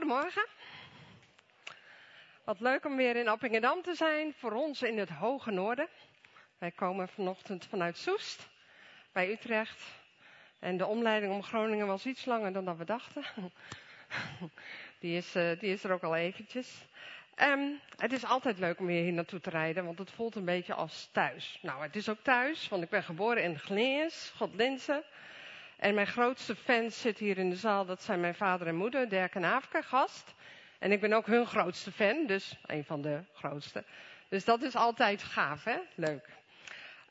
Goedemorgen. Wat leuk om weer in Appingedam te zijn, voor ons in het hoge noorden. Wij komen vanochtend vanuit Soest, bij Utrecht. En de omleiding om Groningen was iets langer dan dat we dachten. Die is, uh, die is er ook al eventjes. Um, het is altijd leuk om weer hier naartoe te rijden, want het voelt een beetje als thuis. Nou, het is ook thuis, want ik ben geboren in Gleens, Godlinse. En mijn grootste fans zitten hier in de zaal, dat zijn mijn vader en moeder, Dirk en Aafke, gast. En ik ben ook hun grootste fan, dus een van de grootste. Dus dat is altijd gaaf, hè? Leuk.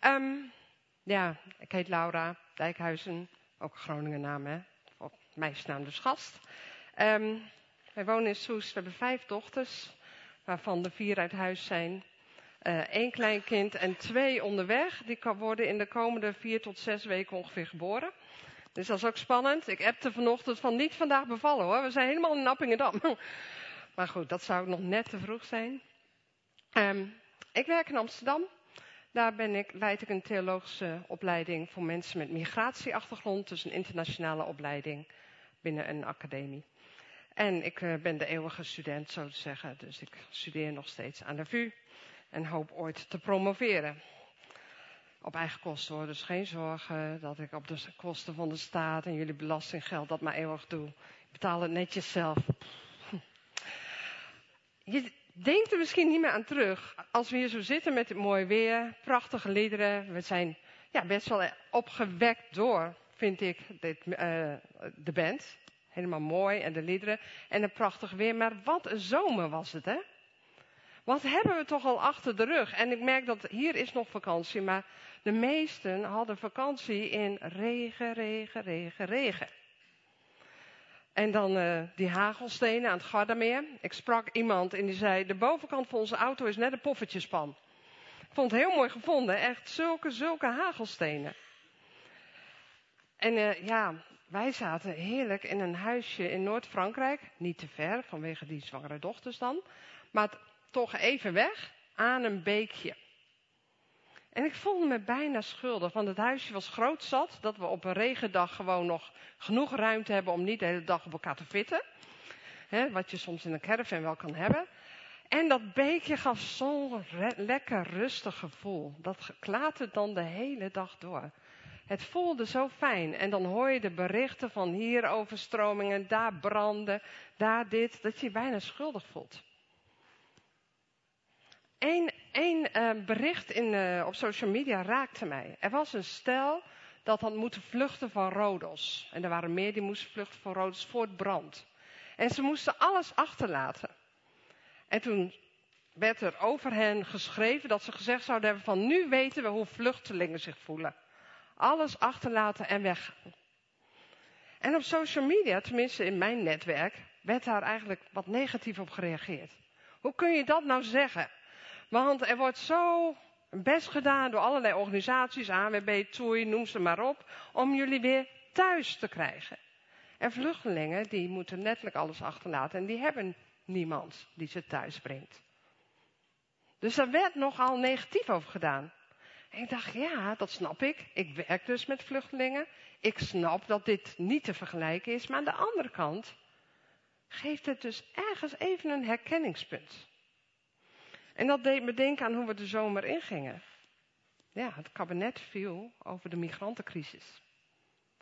Um, ja, ik heet Laura Dijkhuizen, ook een Groningen naam, hè? Of dus gast. Um, wij wonen in Soest, we hebben vijf dochters, waarvan de vier uit huis zijn. Eén uh, klein kind en twee onderweg. Die worden in de komende vier tot zes weken ongeveer geboren. Dus dat is ook spannend. Ik appte vanochtend van niet vandaag bevallen hoor. We zijn helemaal in Appingedam. Maar goed, dat zou nog net te vroeg zijn. Um, ik werk in Amsterdam. Daar ben ik, leid ik een theologische opleiding voor mensen met migratieachtergrond. Dus een internationale opleiding binnen een academie. En ik uh, ben de eeuwige student, zo te zeggen. Dus ik studeer nog steeds aan de VU. En hoop ooit te promoveren. Op eigen kosten hoor, dus geen zorgen dat ik op de kosten van de staat en jullie belastinggeld dat maar eeuwig doe. Ik betaal het netjes zelf. Je denkt er misschien niet meer aan terug. Als we hier zo zitten met het mooie weer, prachtige liederen. We zijn ja, best wel opgewekt door, vind ik, dit, uh, de band. Helemaal mooi en de liederen. En een prachtig weer. Maar wat een zomer was het, hè? Wat hebben we toch al achter de rug? En ik merk dat hier is nog vakantie, maar de meesten hadden vakantie in regen, regen, regen, regen. En dan uh, die hagelstenen aan het Gardameer. Ik sprak iemand en die zei, de bovenkant van onze auto is net een poffertjespan. Ik vond het heel mooi gevonden, echt zulke, zulke hagelstenen. En uh, ja, wij zaten heerlijk in een huisje in Noord-Frankrijk. Niet te ver, vanwege die zwangere dochters dan. Maar toch even weg, aan een beekje. En ik voelde me bijna schuldig, want het huisje was groot zat, dat we op een regendag gewoon nog genoeg ruimte hebben om niet de hele dag op elkaar te fitten. Hè, wat je soms in een caravan wel kan hebben. En dat beekje gaf zo'n lekker rustig gevoel. Dat klaaterde dan de hele dag door. Het voelde zo fijn. En dan hoor je de berichten van hier overstromingen, daar branden, daar dit, dat je je bijna schuldig voelt. Eén een, uh, bericht in, uh, op social media raakte mij. Er was een stel dat had moeten vluchten van Rodos. En er waren meer die moesten vluchten van Rodos voor het brand. En ze moesten alles achterlaten. En toen werd er over hen geschreven dat ze gezegd zouden hebben van nu weten we hoe vluchtelingen zich voelen. Alles achterlaten en weggaan. En op social media, tenminste in mijn netwerk, werd daar eigenlijk wat negatief op gereageerd. Hoe kun je dat nou zeggen? Want er wordt zo best gedaan door allerlei organisaties, AWB, TOEI, noem ze maar op, om jullie weer thuis te krijgen. En vluchtelingen, die moeten letterlijk alles achterlaten en die hebben niemand die ze thuis brengt. Dus daar werd nogal negatief over gedaan. En ik dacht, ja, dat snap ik. Ik werk dus met vluchtelingen. Ik snap dat dit niet te vergelijken is. Maar aan de andere kant geeft het dus ergens even een herkenningspunt. En dat deed me denken aan hoe we de zomer ingingen. Ja, het kabinet viel over de migrantencrisis.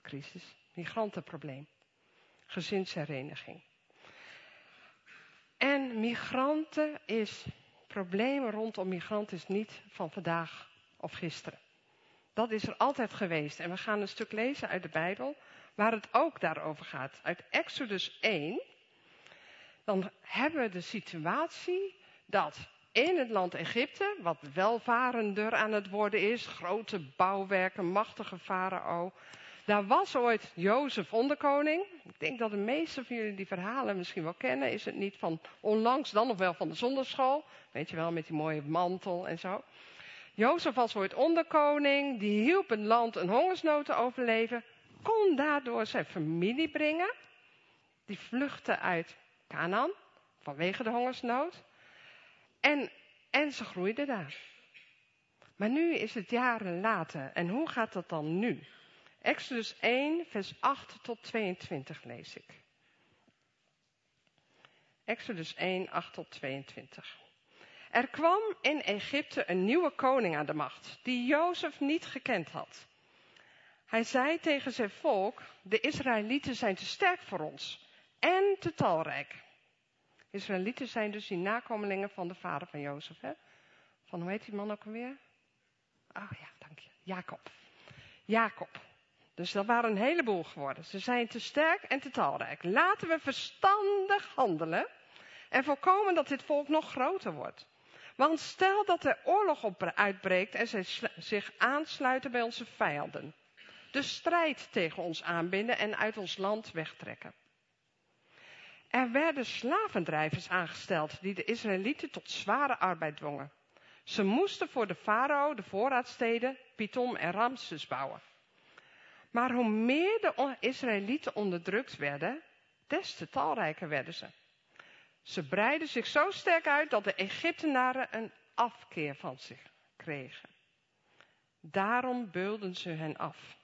Crisis, migrantenprobleem. Gezinshereniging. En migranten is, problemen rondom migranten is niet van vandaag of gisteren. Dat is er altijd geweest. En we gaan een stuk lezen uit de Bijbel, waar het ook daarover gaat. Uit Exodus 1. Dan hebben we de situatie dat in het land Egypte, wat welvarender aan het worden is, grote bouwwerken, machtige farao. Daar was ooit Jozef onderkoning. Ik denk dat de meeste van jullie die verhalen misschien wel kennen. Is het niet van onlangs, dan nog wel van de zonderschool. Weet je wel, met die mooie mantel en zo. Jozef was ooit onderkoning. Die hielp een land een hongersnood te overleven. Kon daardoor zijn familie brengen. Die vluchtte uit Canaan vanwege de hongersnood. En, en ze groeiden daar. Maar nu is het jaren later. En hoe gaat dat dan nu? Exodus 1, vers 8 tot 22 lees ik. Exodus 1, 8 tot 22. Er kwam in Egypte een nieuwe koning aan de macht, die Jozef niet gekend had. Hij zei tegen zijn volk, de Israëlieten zijn te sterk voor ons en te talrijk. Israëlieten zijn dus die nakomelingen van de vader van Jozef. Hè? Van hoe heet die man ook alweer? Oh ja, dank je. Jacob. Jacob. Dus dat waren een heleboel geworden. Ze zijn te sterk en te talrijk. Laten we verstandig handelen en voorkomen dat dit volk nog groter wordt. Want stel dat er oorlog op uitbreekt en zij zich aansluiten bij onze vijanden. De strijd tegen ons aanbinden en uit ons land wegtrekken. Er werden slavendrijvers aangesteld die de Israëlieten tot zware arbeid dwongen. Ze moesten voor de farao de voorraadsteden Pitom en Ramses bouwen. Maar hoe meer de Israëlieten onderdrukt werden, des te talrijker werden ze. Ze breidden zich zo sterk uit dat de Egyptenaren een afkeer van zich kregen. Daarom beulden ze hen af.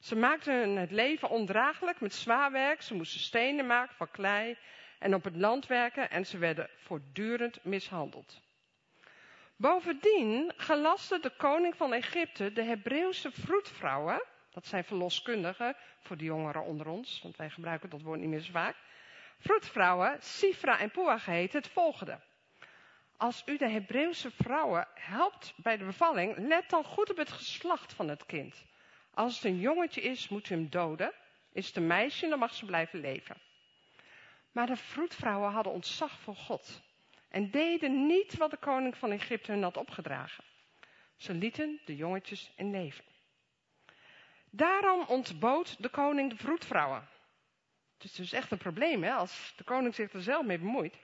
Ze maakten het leven ondraaglijk met zwaar werk. Ze moesten stenen maken van klei en op het land werken en ze werden voortdurend mishandeld. Bovendien gelastte de koning van Egypte de Hebreeuwse vroedvrouwen, dat zijn verloskundigen voor de jongeren onder ons, want wij gebruiken dat woord niet meer zo vaak, vroedvrouwen, Sifra en Pua geheten, het volgende. Als u de Hebreeuwse vrouwen helpt bij de bevalling, let dan goed op het geslacht van het kind. Als het een jongetje is, moet u hem doden. Is het een meisje, dan mag ze blijven leven. Maar de vroedvrouwen hadden ontzag voor God en deden niet wat de koning van Egypte hun had opgedragen. Ze lieten de jongetjes in leven. Daarom ontbood de koning de vroedvrouwen. Het is dus echt een probleem hè, als de koning zich er zelf mee bemoeit.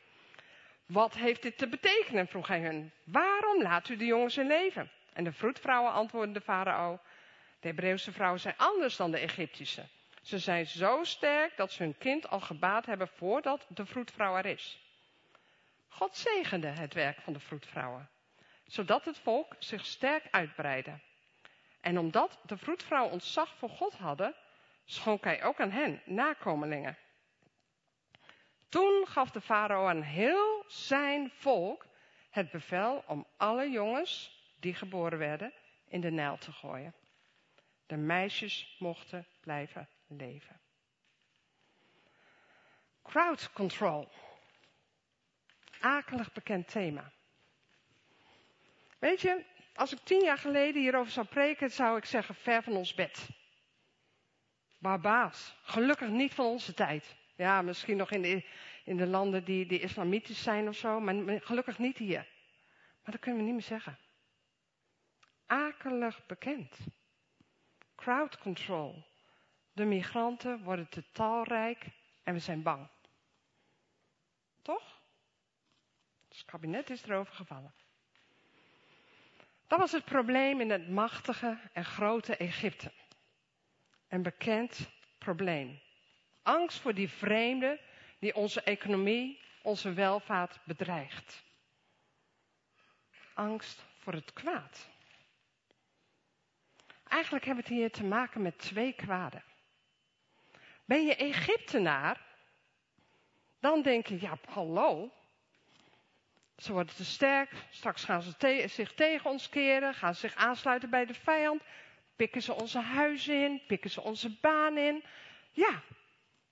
Wat heeft dit te betekenen? vroeg hij hun. Waarom laat u de jongens in leven? En de vroedvrouwen antwoordden de farao. De Hebreeuwse vrouwen zijn anders dan de Egyptische. Ze zijn zo sterk dat ze hun kind al gebaat hebben voordat de vroedvrouw er is. God zegende het werk van de vroedvrouwen, zodat het volk zich sterk uitbreidde. En omdat de vroedvrouwen ontzag voor God hadden, schonk hij ook aan hen nakomelingen. Toen gaf de farao aan heel zijn volk het bevel om alle jongens die geboren werden in de Nijl te gooien. De meisjes mochten blijven leven. Crowd control. Akelig bekend thema. Weet je, als ik tien jaar geleden hierover zou preken, zou ik zeggen ver van ons bed. Barbaas. Gelukkig niet van onze tijd. Ja, misschien nog in de, in de landen die, die islamitisch zijn of zo, maar gelukkig niet hier. Maar dat kunnen we niet meer zeggen. Akelig bekend. Crowd control. De migranten worden te talrijk en we zijn bang. Toch? Het kabinet is erover gevallen. Dat was het probleem in het machtige en grote Egypte. Een bekend probleem. Angst voor die vreemde die onze economie, onze welvaart bedreigt. Angst voor het kwaad. Eigenlijk hebben we het hier te maken met twee kwaden. Ben je Egyptenaar, dan denk je, ja, hallo. Ze worden te sterk, straks gaan ze zich tegen ons keren, gaan ze zich aansluiten bij de vijand, pikken ze onze huizen in, pikken ze onze baan in. Ja,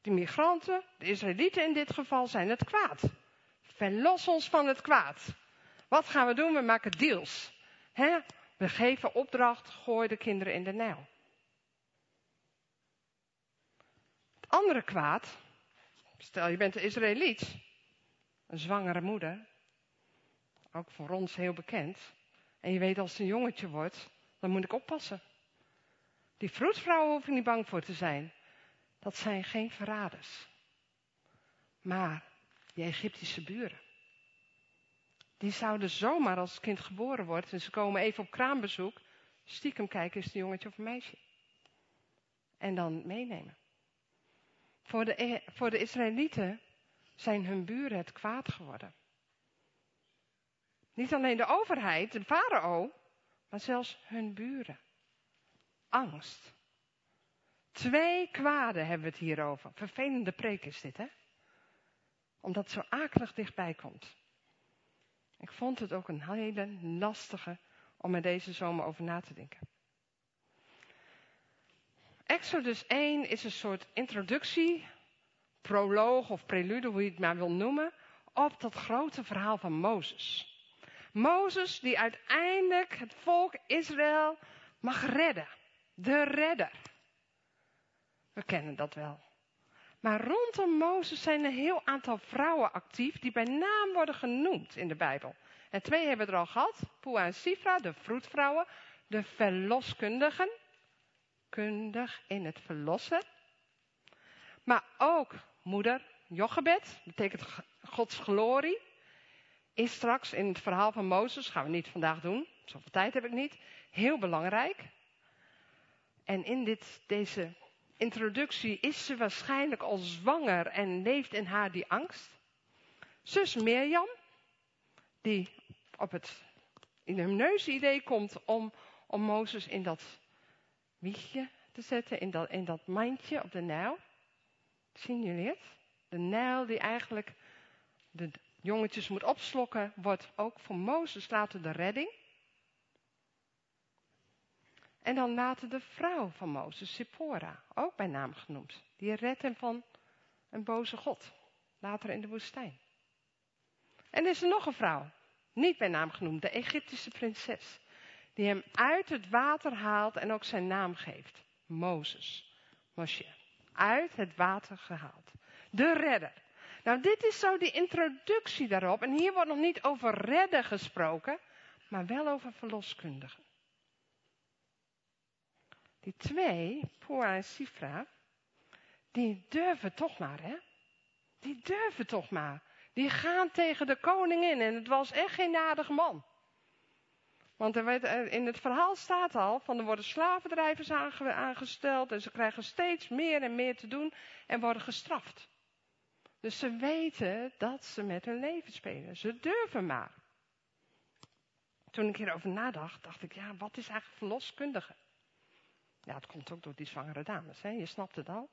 de migranten, de Israëlieten in dit geval, zijn het kwaad. Verlos ons van het kwaad. Wat gaan we doen? We maken deals. He? We geven opdracht, gooi de kinderen in de Nijl. Het andere kwaad, stel je bent een Israëliet, een zwangere moeder, ook voor ons heel bekend, en je weet als het een jongetje wordt, dan moet ik oppassen. Die vroedvrouwen hoeven niet bang voor te zijn. Dat zijn geen verraders. Maar die Egyptische buren. Die zouden zomaar als het kind geboren wordt en ze komen even op kraambezoek, stiekem kijken is het een jongetje of een meisje. En dan meenemen. Voor de, e- voor de Israëlieten zijn hun buren het kwaad geworden. Niet alleen de overheid, de farao, maar zelfs hun buren. Angst. Twee kwaden hebben we het hier over. Vervelende preek is dit, hè? Omdat het zo akelig dichtbij komt. Ik vond het ook een hele lastige om er deze zomer over na te denken. Exodus 1 is een soort introductie, proloog of prelude, hoe je het maar wil noemen, op dat grote verhaal van Mozes. Mozes die uiteindelijk het volk Israël mag redden. De redder. We kennen dat wel. Maar rondom Mozes zijn een heel aantal vrouwen actief die bij naam worden genoemd in de Bijbel. En twee hebben we er al gehad. Pua en Sifra, de vroedvrouwen, de verloskundigen. Kundig in het verlossen. Maar ook moeder Jochebed, betekent Gods glorie. Is straks in het verhaal van Mozes, gaan we niet vandaag doen, zoveel tijd heb ik niet, heel belangrijk. En in dit, deze introductie is ze waarschijnlijk al zwanger en leeft in haar die angst. Zus Mirjam, die op het neus idee komt om, om Mozes in dat wiegje te zetten, in dat, in dat mandje op de Nijl. Zien jullie het? De Nijl die eigenlijk de jongetjes moet opslokken, wordt ook voor Mozes later de redding. En dan later de vrouw van Mozes, Sippora, ook bij naam genoemd. Die redt hem van een boze god, later in de woestijn. En is er nog een vrouw, niet bij naam genoemd, de Egyptische prinses. Die hem uit het water haalt en ook zijn naam geeft. Mozes. Moshe. Uit het water gehaald. De redder. Nou, dit is zo die introductie daarop. En hier wordt nog niet over redden gesproken, maar wel over verloskundigen. Die twee, Poa en Sifra, die durven toch maar, hè? Die durven toch maar. Die gaan tegen de koningin en het was echt geen aardige man. Want er eh, in het verhaal staat al van er worden slavendrijvers aangesteld en ze krijgen steeds meer en meer te doen en worden gestraft. Dus ze weten dat ze met hun leven spelen. Ze durven maar. Toen ik hierover nadacht, dacht ik, ja, wat is eigenlijk verloskundige? Ja, het komt ook door die zwangere dames, hè? je snapt het al.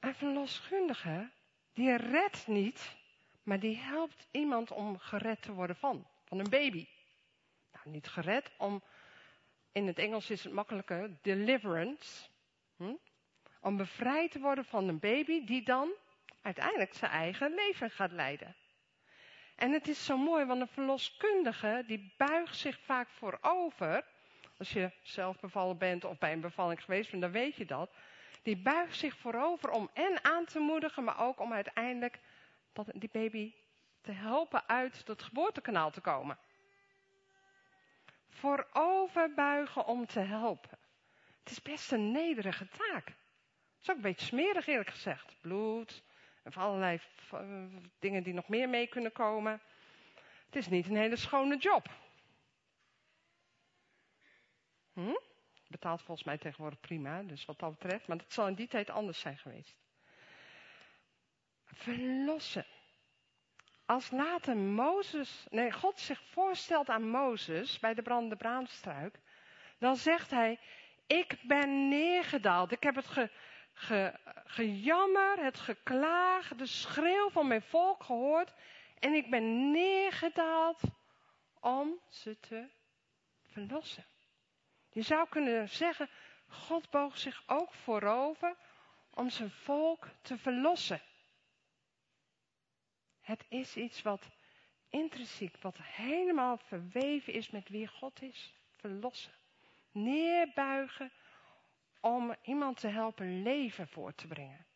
Een verloskundige, die redt niet, maar die helpt iemand om gered te worden van, van een baby. Nou, niet gered, om, in het Engels is het makkelijker, deliverance. Hm? Om bevrijd te worden van een baby die dan uiteindelijk zijn eigen leven gaat leiden. En het is zo mooi, want een verloskundige die buigt zich vaak voorover. Als je zelf bevallen bent of bij een bevalling geweest bent, dan weet je dat. Die buigt zich voorover om en aan te moedigen, maar ook om uiteindelijk dat, die baby te helpen uit het geboortekanaal te komen. Voorover buigen om te helpen. Het is best een nederige taak. Het is ook een beetje smerig eerlijk gezegd. Bloed, of allerlei dingen die nog meer mee kunnen komen. Het is niet een hele schone job. Hm? Betaalt volgens mij tegenwoordig prima, dus wat dat betreft. Maar dat zal in die tijd anders zijn geweest. Verlossen. Als later Mozes, nee, God zich voorstelt aan Mozes bij de brandende braamstruik, dan zegt hij, ik ben neergedaald. Ik heb het ge, ge, gejammer, het geklaag, de schreeuw van mijn volk gehoord. En ik ben neergedaald om ze te verlossen. Je zou kunnen zeggen, God boog zich ook voorover om zijn volk te verlossen. Het is iets wat intrinsiek, wat helemaal verweven is met wie God is. Verlossen. Neerbuigen om iemand te helpen leven voor te brengen.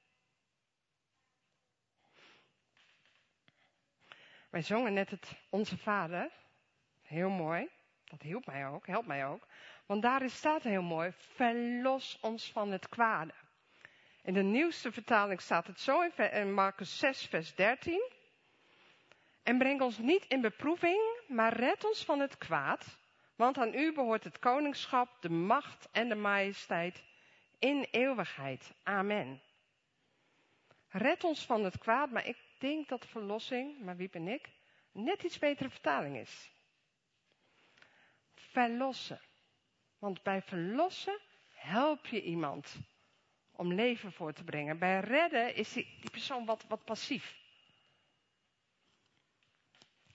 Wij zongen net het Onze Vader. Heel mooi. Dat hielp mij ook, helpt mij ook. Want daarin staat heel mooi, verlos ons van het kwade. In de nieuwste vertaling staat het zo in Marcus 6, vers 13. En breng ons niet in beproeving, maar red ons van het kwaad. Want aan u behoort het koningschap, de macht en de majesteit in eeuwigheid. Amen. Red ons van het kwaad, maar ik denk dat verlossing, maar wie ben ik, net iets betere vertaling is. Verlossen. Want bij verlossen help je iemand om leven voor te brengen. Bij redden is die, persoon wat, wat passief.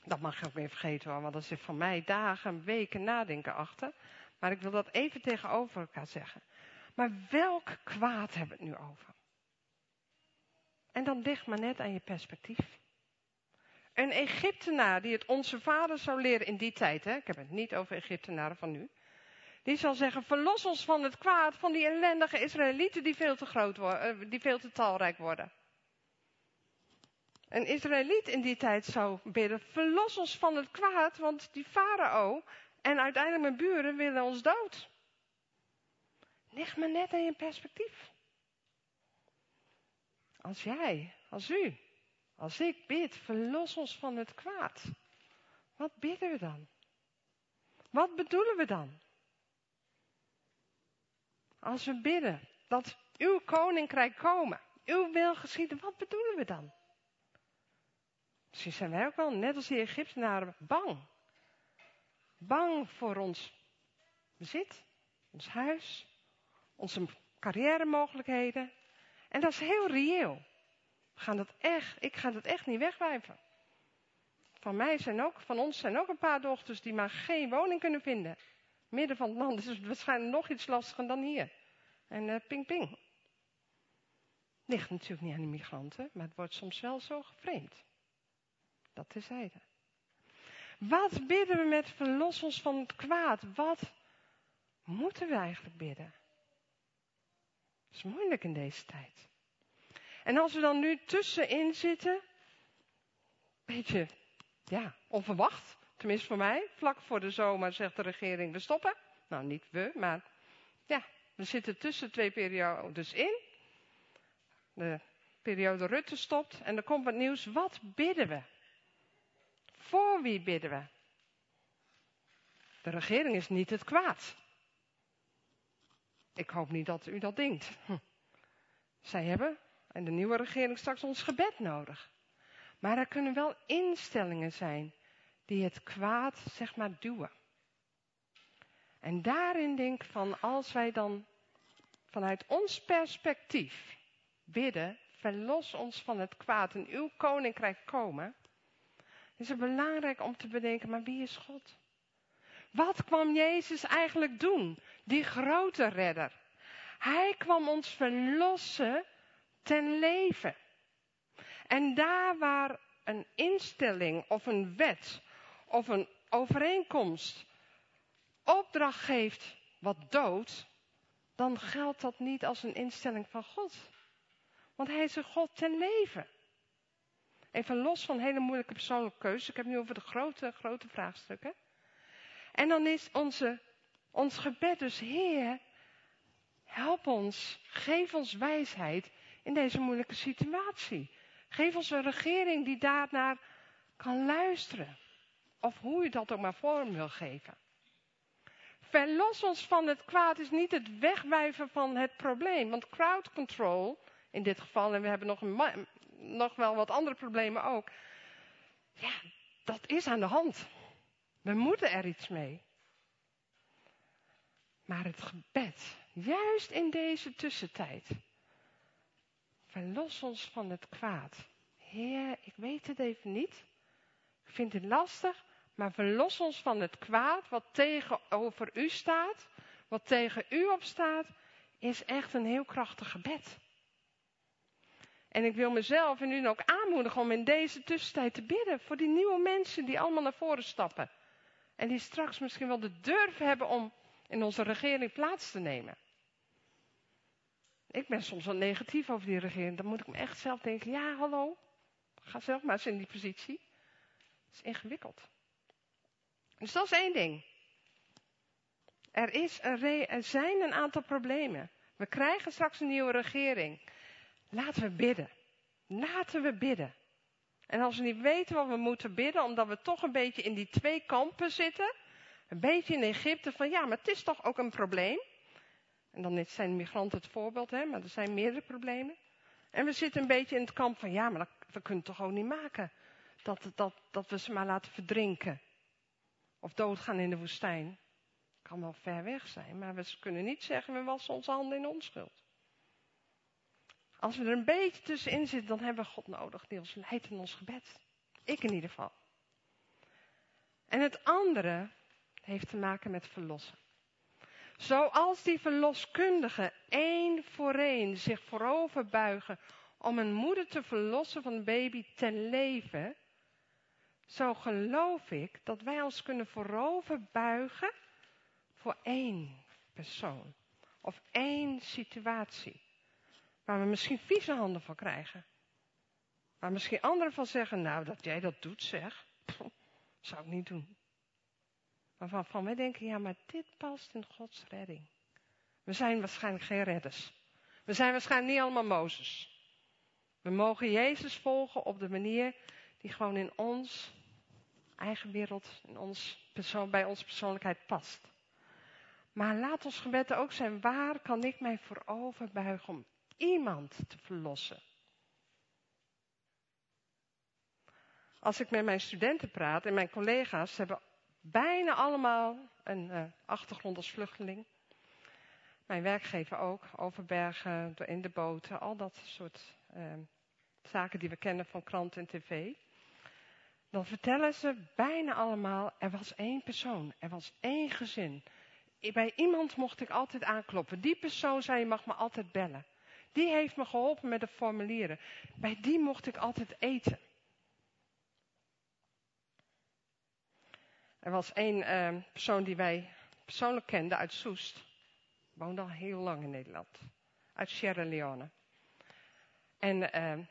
Dat mag je ook weer vergeten hoor, want dat zit voor mij dagen, weken nadenken achter. Maar ik wil dat even tegenover elkaar zeggen. Maar welk kwaad hebben we het nu over? En dan ligt maar net aan je perspectief. Een Egyptenaar die het onze vader zou leren in die tijd, hè? ik heb het niet over Egyptenaren van nu. Die zal zeggen, verlos ons van het kwaad van die ellendige Israëlieten die veel te groot worden, eh, die veel te talrijk worden. Een Israëliet in die tijd zou bidden, verlos ons van het kwaad, want die farao en uiteindelijk mijn buren willen ons dood. Ligt me net in je perspectief. Als jij, als u, als ik bid, verlos ons van het kwaad. Wat bidden we dan? Wat bedoelen we dan? Als we bidden dat uw koninkrijk komen, uw wil geschieden, wat bedoelen we dan? Misschien zijn wij ook wel, net als die Egyptenaren, bang. Bang voor ons bezit, ons huis, onze carrière mogelijkheden. En dat is heel reëel. We gaan dat echt, ik ga dat echt niet wegwijven. Van mij zijn ook, van ons zijn ook een paar dochters die maar geen woning kunnen vinden. Midden van het land is het waarschijnlijk nog iets lastiger dan hier. En uh, ping ping. Ligt natuurlijk niet aan de migranten, maar het wordt soms wel zo geframed. Dat terzijde. Wat bidden we met verlos ons van het kwaad? Wat moeten we eigenlijk bidden? Dat is moeilijk in deze tijd. En als we dan nu tussenin zitten, beetje, ja, onverwacht, tenminste voor mij, vlak voor de zomer zegt de regering, we stoppen. Nou, niet we, maar ja, we zitten tussen twee periodes in. De periode Rutte stopt en er komt wat nieuws. Wat bidden we? Voor wie bidden we? De regering is niet het kwaad. Ik hoop niet dat u dat denkt. Hm. Zij hebben, en de nieuwe regering straks, ons gebed nodig. Maar er kunnen wel instellingen zijn die het kwaad, zeg maar, duwen. En daarin denk van, als wij dan vanuit ons perspectief bidden, verlos ons van het kwaad en uw koninkrijk komen, is het belangrijk om te bedenken, maar wie is God? Wat kwam Jezus eigenlijk doen? Die grote redder. Hij kwam ons verlossen ten leven. En daar waar een instelling of een wet of een overeenkomst opdracht geeft wat dood, dan geldt dat niet als een instelling van God. Want hij is een God ten leven. Even los van hele moeilijke persoonlijke keuzes. Ik heb nu over de grote, grote vraagstukken. En dan is onze, ons gebed dus, Heer, help ons, geef ons wijsheid in deze moeilijke situatie. Geef ons een regering die daarnaar kan luisteren. Of hoe je dat ook maar vorm wil geven. Verlos ons van het kwaad is niet het wegwijven van het probleem. Want crowd control, in dit geval, en we hebben nog, nog wel wat andere problemen ook. Ja, dat is aan de hand. We moeten er iets mee. Maar het gebed, juist in deze tussentijd. Verlos ons van het kwaad. Heer, ik weet het even niet. Ik vind het lastig. Maar verlos ons van het kwaad wat tegenover u staat, wat tegen u opstaat, is echt een heel krachtig gebed. En ik wil mezelf en u ook aanmoedigen om in deze tussentijd te bidden voor die nieuwe mensen die allemaal naar voren stappen. En die straks misschien wel de durf hebben om in onze regering plaats te nemen. Ik ben soms wel negatief over die regering. Dan moet ik me echt zelf denken, ja hallo, ga zelf maar eens in die positie. Het is ingewikkeld. Dus dat is één ding. Er, is er zijn een aantal problemen. We krijgen straks een nieuwe regering. Laten we bidden. Laten we bidden. En als we niet weten wat we moeten bidden, omdat we toch een beetje in die twee kampen zitten, een beetje in Egypte van ja, maar het is toch ook een probleem. En dan zijn migranten het voorbeeld, hè, maar er zijn meerdere problemen. En we zitten een beetje in het kamp van ja, maar dat, we kunnen het toch ook niet maken. Dat, dat, dat we ze maar laten verdrinken. Of doodgaan in de woestijn. Kan wel ver weg zijn, maar we kunnen niet zeggen we wassen onze handen in onschuld. Als we er een beetje tussenin zitten, dan hebben we God nodig die ons leidt in ons gebed. Ik in ieder geval. En het andere heeft te maken met verlossen. Zoals die verloskundigen één voor één zich voorover buigen om een moeder te verlossen van een baby ten leven, zo geloof ik dat wij ons kunnen voorover buigen voor één persoon of één situatie. Waar we misschien vieze handen van krijgen. Waar misschien anderen van zeggen, nou dat jij dat doet zeg, zou ik niet doen. Maar van wij denken, ja maar dit past in Gods redding. We zijn waarschijnlijk geen redders. We zijn waarschijnlijk niet allemaal Mozes. We mogen Jezus volgen op de manier die gewoon in ons eigen wereld, in ons persoon, bij onze persoonlijkheid past. Maar laat ons gebed ook zijn, waar kan ik mij voor overbuigen om iemand te verlossen? Als ik met mijn studenten praat en mijn collega's hebben bijna allemaal een uh, achtergrond als vluchteling. Mijn werkgever ook, Overbergen, in de boten, al dat soort uh, zaken die we kennen van kranten en tv. Dan vertellen ze bijna allemaal, er was één persoon, er was één gezin. Bij iemand mocht ik altijd aankloppen. Die persoon zei, je mag me altijd bellen. Die heeft me geholpen met de formulieren. Bij die mocht ik altijd eten. Er was één uh, persoon die wij persoonlijk kenden uit Soest. Woonde al heel lang in Nederland. Uit Sierra Leone. En uh,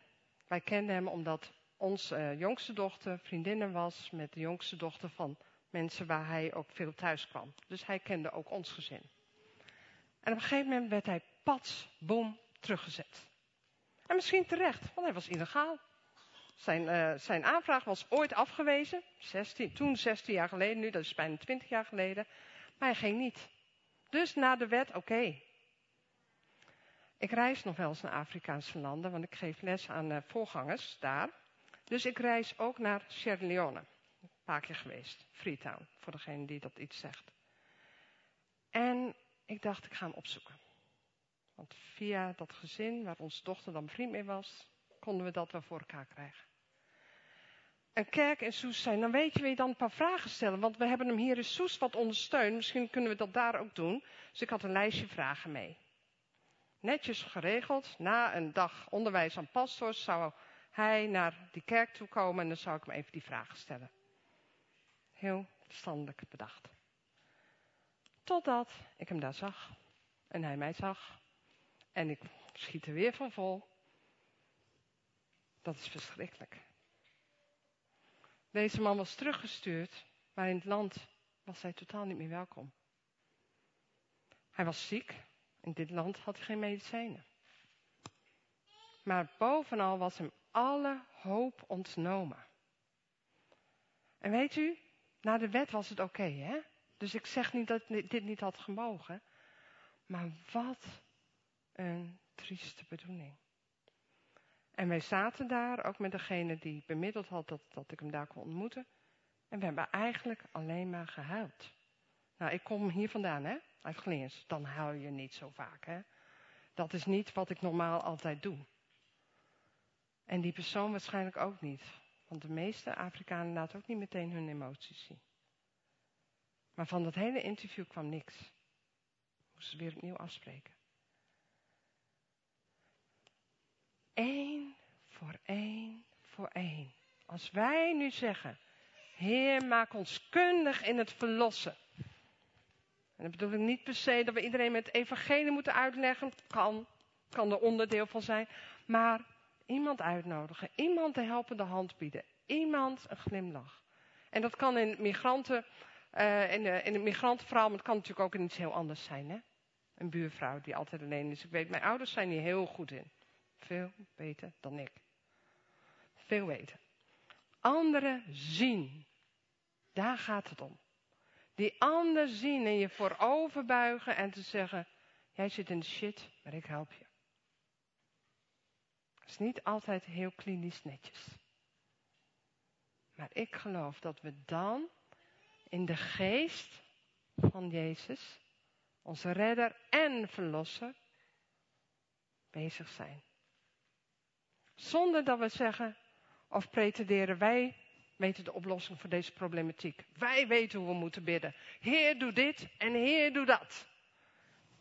wij kenden hem omdat onze uh, jongste dochter vriendinnen was met de jongste dochter van mensen waar hij ook veel thuis kwam. Dus hij kende ook ons gezin. En op een gegeven moment werd hij pats, boom, teruggezet. En misschien terecht, want hij was illegaal. Zijn, uh, zijn aanvraag was ooit afgewezen, 16, toen 16 jaar geleden, nu dat is bijna 20 jaar geleden, maar hij ging niet. Dus na de wet, oké. Ik reis nog wel eens naar Afrikaanse landen, want ik geef les aan uh, voorgangers daar. Dus ik reis ook naar Sierra Leone. Een paar keer geweest. Freetown, voor degene die dat iets zegt. En ik dacht, ik ga hem opzoeken. Want via dat gezin, waar onze dochter dan vriend mee was, konden we dat wel voor elkaar krijgen. Een kerk in Soes zijn, dan weet je, je dan een paar vragen stellen. Want we hebben hem hier in Soes wat ondersteund. Misschien kunnen we dat daar ook doen. Dus ik had een lijstje vragen mee. Netjes geregeld. Na een dag onderwijs aan pastors zou hij naar die kerk toe komen en dan zou ik hem even die vragen stellen. Heel verstandelijk bedacht. Totdat ik hem daar zag en hij mij zag. En ik schiet er weer van vol. Dat is verschrikkelijk. Deze man was teruggestuurd, maar in het land was hij totaal niet meer welkom. Hij was ziek. In dit land had hij geen medicijnen. Maar bovenal was hem alle hoop ontnomen. En weet u, na de wet was het oké, hè? Dus ik zeg niet dat dit niet had gemogen. Maar wat een trieste bedoeling. En wij zaten daar, ook met degene die bemiddeld had dat, dat ik hem daar kon ontmoeten. En we hebben eigenlijk alleen maar gehuild. Nou, ik kom hier vandaan, hè, uit Gleens. Dan huil je niet zo vaak, hè. Dat is niet wat ik normaal altijd doe. En die persoon waarschijnlijk ook niet. Want de meeste Afrikanen laten ook niet meteen hun emoties zien. Maar van dat hele interview kwam niks. Moesten ze weer opnieuw afspreken. Eén voor één voor één. Als wij nu zeggen, Heer, maak ons kundig in het verlossen. En dat bedoel ik niet per se dat we iedereen met evangelie moeten uitleggen. Kan, kan er onderdeel van zijn. Maar iemand uitnodigen, iemand de helpende hand bieden, iemand een glimlach. En dat kan in migranten, uh, in, de, in het migrantenverhaal, maar het kan natuurlijk ook in iets heel anders zijn. Hè? Een buurvrouw die altijd alleen is. Ik weet, mijn ouders zijn hier heel goed in. Veel beter dan ik. Veel beter. Anderen zien. Daar gaat het om. Die ander zien en je voorover buigen en te zeggen, jij zit in de shit, maar ik help je. Dat is niet altijd heel klinisch netjes. Maar ik geloof dat we dan in de geest van Jezus, onze redder en verlosser, bezig zijn. Zonder dat we zeggen of pretenderen wij weten de oplossing voor deze problematiek. Wij weten hoe we moeten bidden. Heer, doe dit en Heer, doe dat.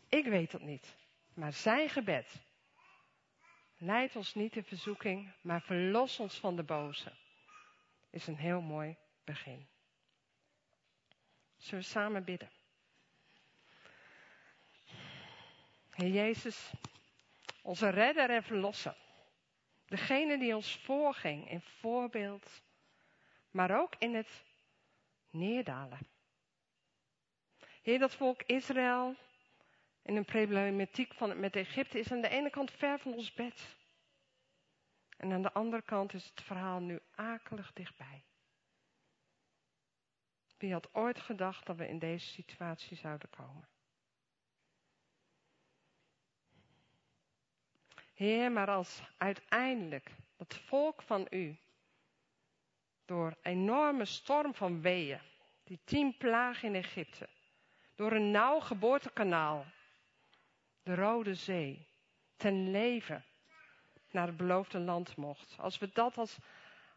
Ik weet het niet. Maar zijn gebed. Leid ons niet in verzoeking, maar verlos ons van de boze. Is een heel mooi begin. Zullen we samen bidden? Heer Jezus, onze redder en verlosser. Degene die ons voorging in voorbeeld, maar ook in het neerdalen. Heer, dat volk Israël in een problematiek van, met Egypte is aan de ene kant ver van ons bed. En aan de andere kant is het verhaal nu akelig dichtbij. Wie had ooit gedacht dat we in deze situatie zouden komen? Heer, maar als uiteindelijk het volk van u door enorme storm van weeën, die tien plagen in Egypte, door een nauw geboortekanaal, de Rode Zee, ten leven naar het beloofde land mocht. Als we dat als,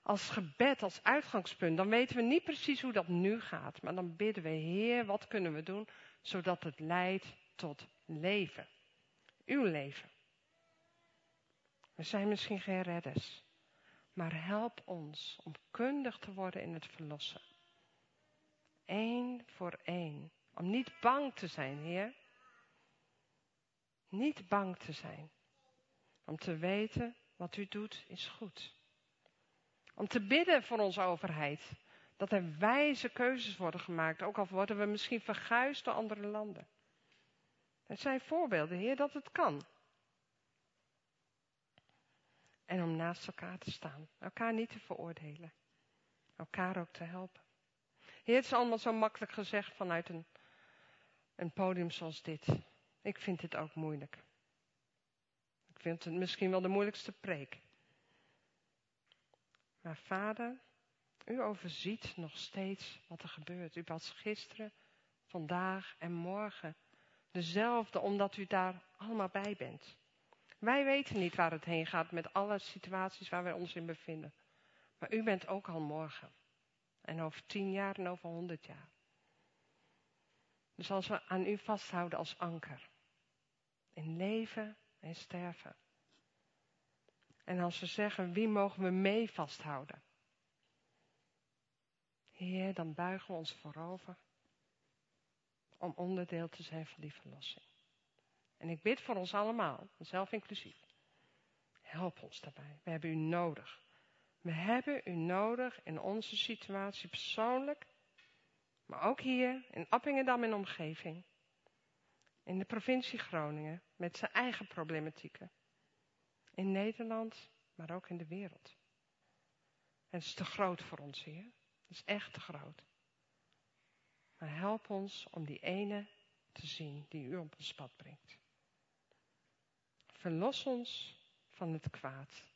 als gebed, als uitgangspunt, dan weten we niet precies hoe dat nu gaat. Maar dan bidden we, Heer, wat kunnen we doen, zodat het leidt tot leven. Uw leven. We zijn misschien geen redders, maar help ons om kundig te worden in het verlossen. Eén voor één. Om niet bang te zijn, Heer. Niet bang te zijn. Om te weten wat u doet is goed. Om te bidden voor onze overheid. Dat er wijze keuzes worden gemaakt, ook al worden we misschien verguisd door andere landen. Het zijn voorbeelden, Heer, dat het kan. En om naast elkaar te staan. Elkaar niet te veroordelen. Elkaar ook te helpen. Heer, het is allemaal zo makkelijk gezegd vanuit een, een podium zoals dit. Ik vind dit ook moeilijk. Ik vind het misschien wel de moeilijkste preek. Maar vader, u overziet nog steeds wat er gebeurt. U was gisteren, vandaag en morgen dezelfde, omdat u daar allemaal bij bent. Wij weten niet waar het heen gaat met alle situaties waar wij ons in bevinden. Maar u bent ook al morgen. En over tien jaar en over honderd jaar. Dus als we aan u vasthouden als anker. In leven en sterven. En als we zeggen, wie mogen we mee vasthouden? Heer, dan buigen we ons voorover om onderdeel te zijn van die verlossing. En ik bid voor ons allemaal, zelf inclusief. Help ons daarbij. We hebben u nodig. We hebben u nodig in onze situatie persoonlijk, maar ook hier in Appingedam en omgeving. In de provincie Groningen met zijn eigen problematieken. In Nederland, maar ook in de wereld. het is te groot voor ons, Heer. Het is echt te groot. Maar help ons om die ene te zien die u op ons pad brengt. Verlos ons van het kwaad.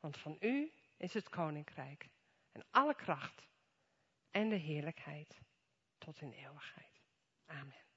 Want van u is het koninkrijk en alle kracht en de heerlijkheid tot in eeuwigheid. Amen.